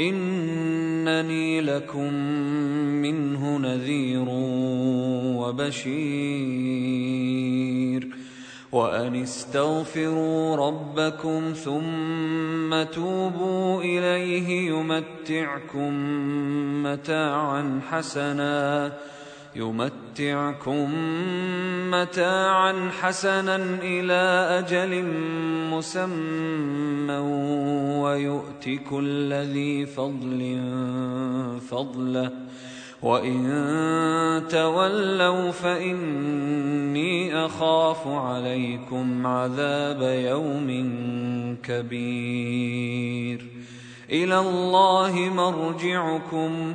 إنني لكم منه نذير وبشير. وأن استغفروا ربكم ثم توبوا إليه يمتعكم متاعا حسنا. يمتعكم متاعا حسنا إلى أجل مسمى ويؤت كل ذي فضل فضله. وإن تولوا فإني أخاف عليكم عذاب يوم كبير. إلى الله مرجعكم.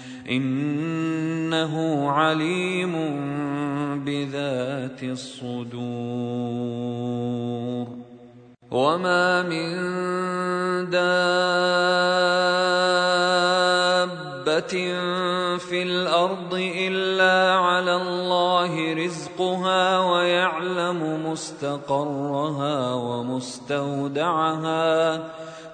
إنه عليم بذات الصدور. وما من دابة في الأرض إلا على الله رزقها ويعلم مستقرها ومستودعها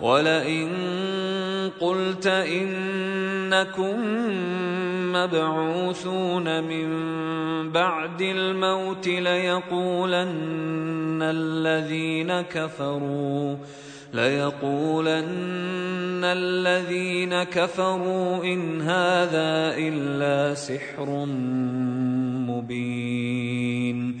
ولئن قلت إنكم مبعوثون من بعد الموت ليقولن الذين كفروا ليقولن الذين كفروا إن هذا إلا سحر مبين.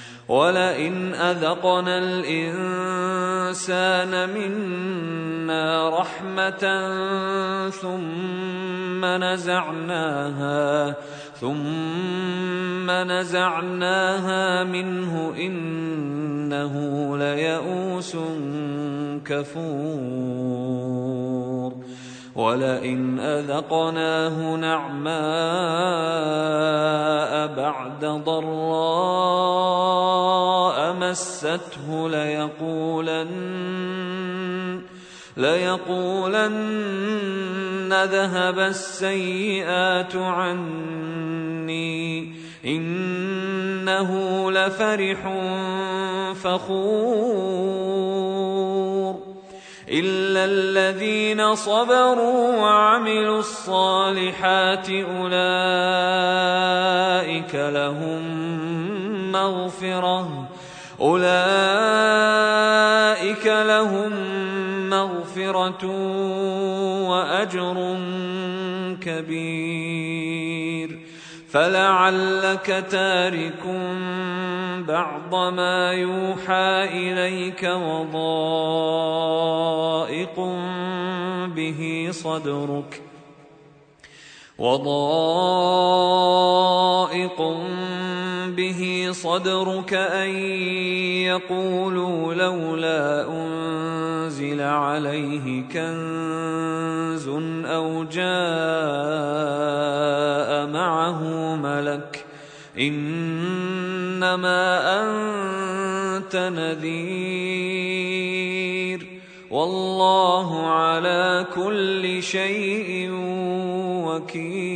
ولئن اذقنا الانسان منا رحمه ثم نزعناها ثم نزعناها منه انه ليئوس كفور ولئن أذقناه نعماء بعد ضراء مسته ليقولن ليقولن ذهب السيئات عني إنه لفرح فخور. الا الذين صبروا وعملوا الصالحات اولئك لهم مغفره اولئك لهم مغفره واجر كبير فلعلك تارك بعض ما يوحى إليك وضائق به صدرك وضائق به صدرك أن يقولوا لولا أنزل عليه كنز أو جاء معه ملك. إنما أنت نذير. والله على كل شيء وكيل.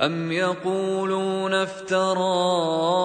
أم يقولون افتراه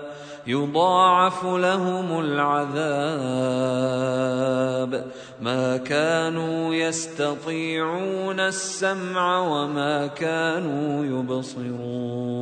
يضاعف لهم العذاب. ما كانوا يستطيعون السمع وما كانوا يبصرون.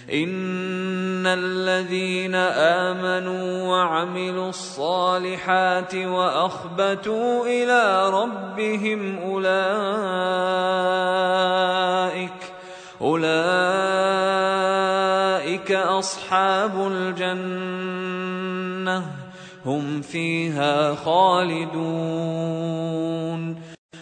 إن الذين آمنوا وعملوا الصالحات وأخبتوا إلى ربهم أولئك أولئك أصحاب الجنة هم فيها خالدون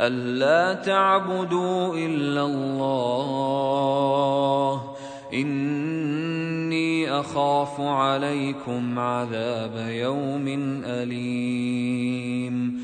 ألا تعبدوا إلا الله. إني أخاف عليكم عذاب يوم أليم.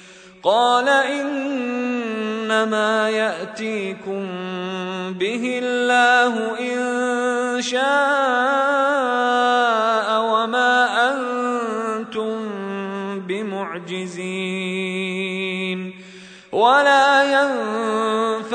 قال إنما يأتيكم به الله إن شاء وما أنتم بمعجزين. ولا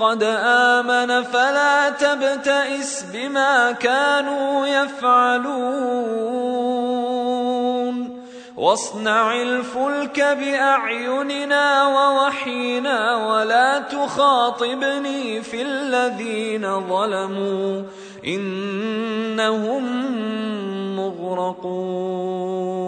قد آمن فلا تبتئس بما كانوا يفعلون. واصنع الفلك بأعيننا ووحينا ولا تخاطبني في الذين ظلموا. إنهم مغرقون.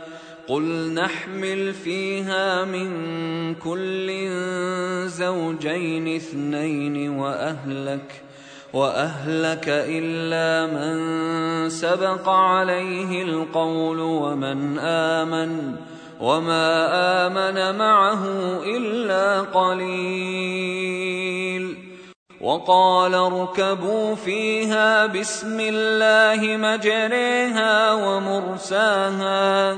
قل نحمل فيها من كل زوجين اثنين وأهلك واهلك الا من سبق عليه القول ومن امن وما امن معه الا قليل. وقال اركبوا فيها بسم الله مجريها ومرساها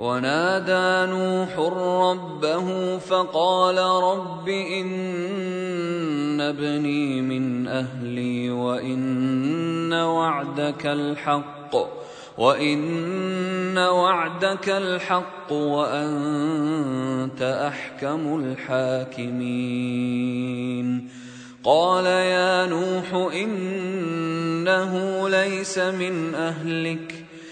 ونادى نوح ربه فقال رب إن ابني من أهلي وإن وعدك الحق وإن وعدك الحق وأنت أحكم الحاكمين. قال يا نوح إنه ليس من أهلك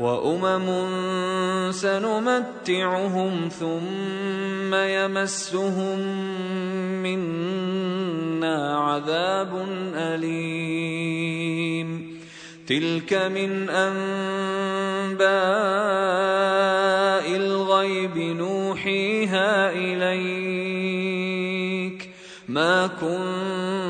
وأمم سنمتعهم ثم يمسهم منا عذاب أليم. تلك من أنباء الغيب نوحيها إليك. ما كنت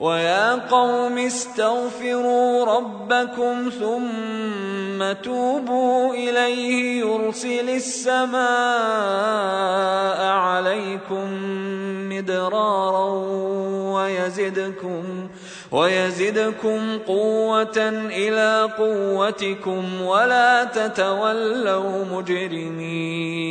ويا قوم استغفروا ربكم ثم توبوا اليه يرسل السماء عليكم مدرارا ويزدكم ويزدكم قوة إلى قوتكم ولا تتولوا مجرمين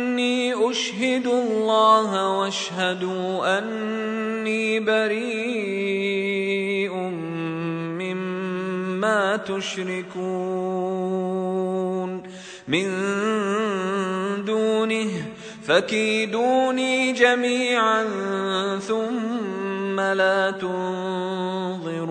أشهد الله واشهدوا أني بريء مما تشركون من دونه فكيدوني جميعا ثم لا تنظرون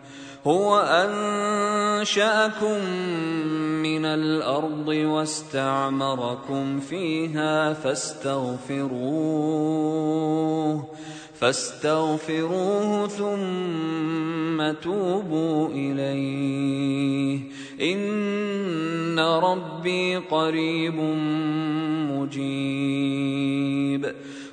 هو أنشأكم من الأرض واستعمركم فيها فاستغفروه فاستغفروه ثم توبوا إليه. إن ربي قريب مجيب.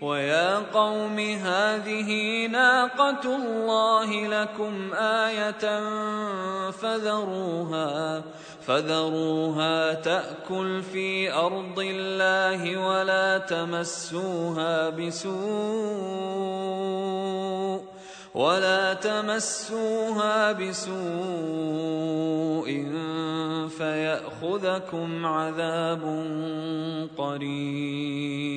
ويا قوم هذه ناقة الله لكم آية فذروها فذروها تأكل في أرض الله ولا تمسوها بسوء ولا تمسوها بسوء فيأخذكم عذاب قريب.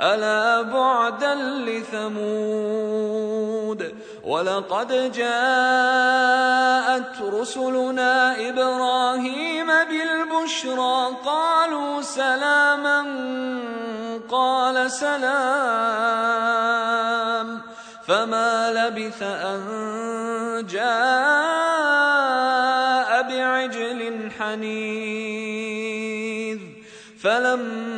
ألا بعدا لثمود ولقد جاءت رسلنا إبراهيم بالبشرى قالوا سلاما قال سلام فما لبث أن جاء بعجل حنيذ فلما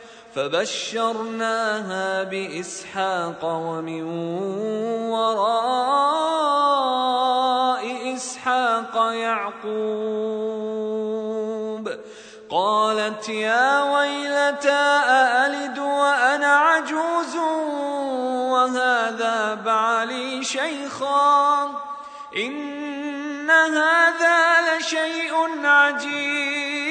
فبشرناها بإسحاق ومن وراء إسحاق يعقوب. قالت يا ويلتى أألد وأنا عجوز وهذا بعلي شيخا؟ إن هذا لشيء عجيب.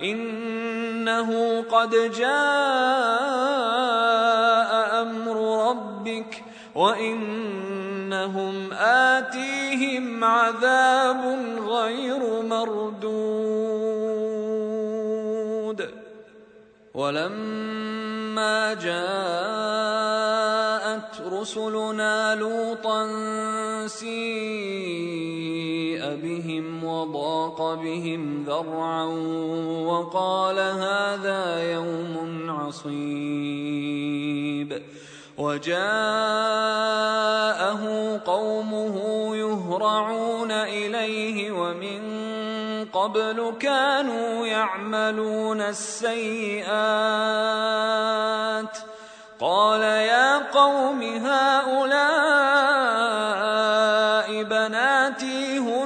إنه قد جاء أمر ربك وإنهم آتيهم عذاب غير مردود. ولما جاءت رسلنا لوطا بهم وضاق بهم ذرعا وقال هذا يوم عصيب. وجاءه قومه يهرعون إليه ومن قبل كانوا يعملون السيئات. قال يا قوم هؤلاء بناتي هن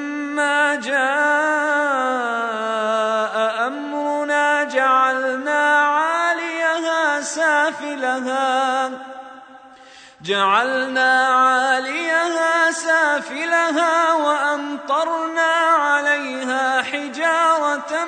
جاء أمرنا جعلنا عاليها سافلها. جعلنا عاليها سافلها وأمطرنا عليها حجارة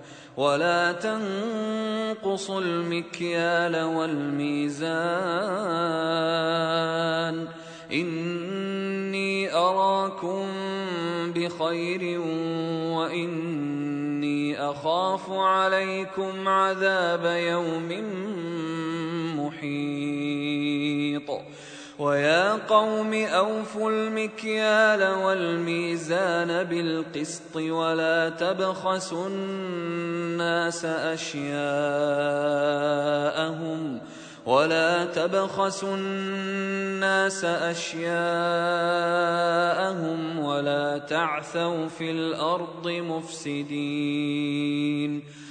ولا تنقصوا المكيال والميزان. إني أراكم بخير وإني أخاف عليكم عذاب يوم محيط. ويا قوم أوفوا المكيال والميزان بالقسط ولا تبخسوا الناس أشياءهم ولا تبخسوا الناس أشياءهم ولا تعثوا في الأرض مفسدين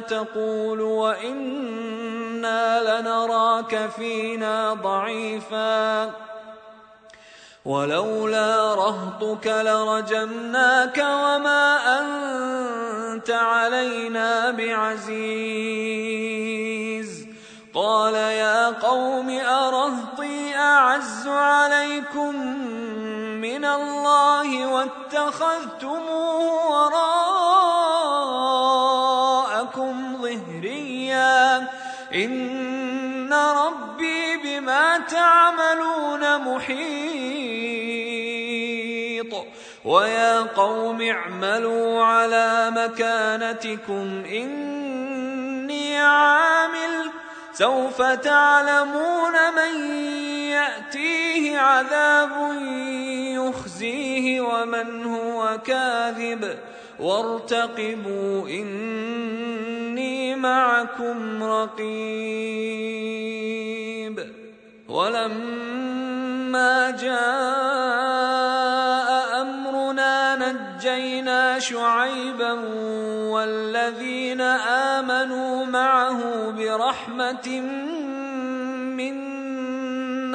تقول وإنا لنراك فينا ضعيفا. ولولا رهطك لرجمناك وما أنت علينا بعزيز. قال يا قوم أرهطي أعز عليكم من الله واتخذتموه وراءكم إن ربي بما تعملون محيط. ويا قوم اعملوا على مكانتكم إني عامل. سوف تعلمون من يأتيه عذاب يخزيه ومن هو كاذب. وارتقبوا إني معكم رقيب. ولما جاء أمرنا نجينا شعيبا والذين آمنوا معه برحمة منا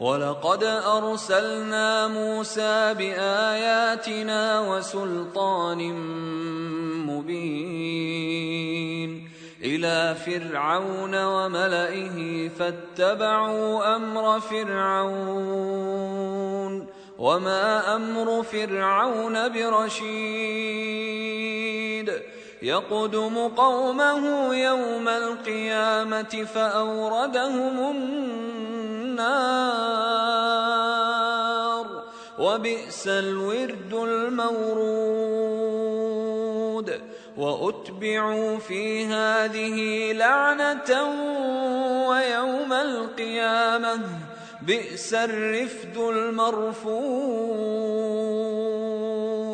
ولقد أرسلنا موسى بآياتنا وسلطان مبين إلى فرعون وملئه فاتبعوا أمر فرعون وما أمر فرعون برشيد يقدم قومه يوم القيامة فأوردهم النار وبئس الورد المورود. وأتبعوا في هذه لعنة ويوم القيامة بئس الرفد المرفود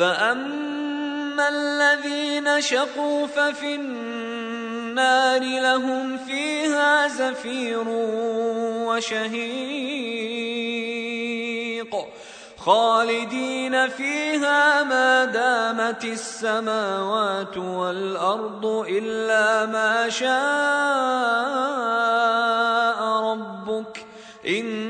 فأما الذين شقوا ففي النار لهم فيها زفير وشهيق خالدين فيها ما دامت السماوات والارض الا ما شاء ربك ان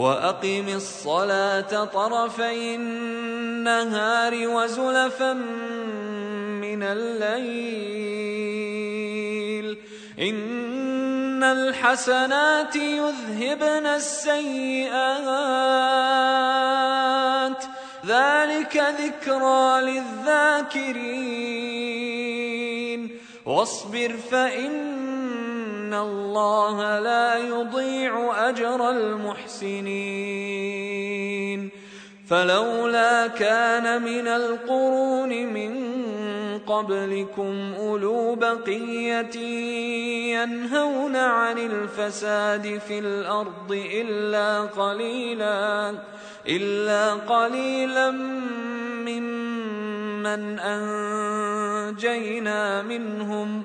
وأقم الصلاة طرفي النهار وزلفا من الليل. إن الحسنات يذهبن السيئات. ذلك ذكرى للذاكرين. واصبر فإن ان الله لا يضيع اجر المحسنين فلولا كان من القرون من قبلكم اولو بقيه ينهون عن الفساد في الأرض الا قليلا الا قليلا ممن انجينا منهم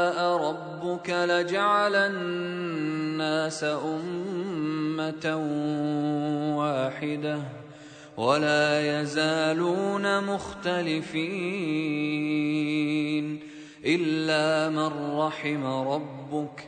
ربك لجعل الناس أمة واحدة ولا يزالون مختلفين إلا من رحم ربك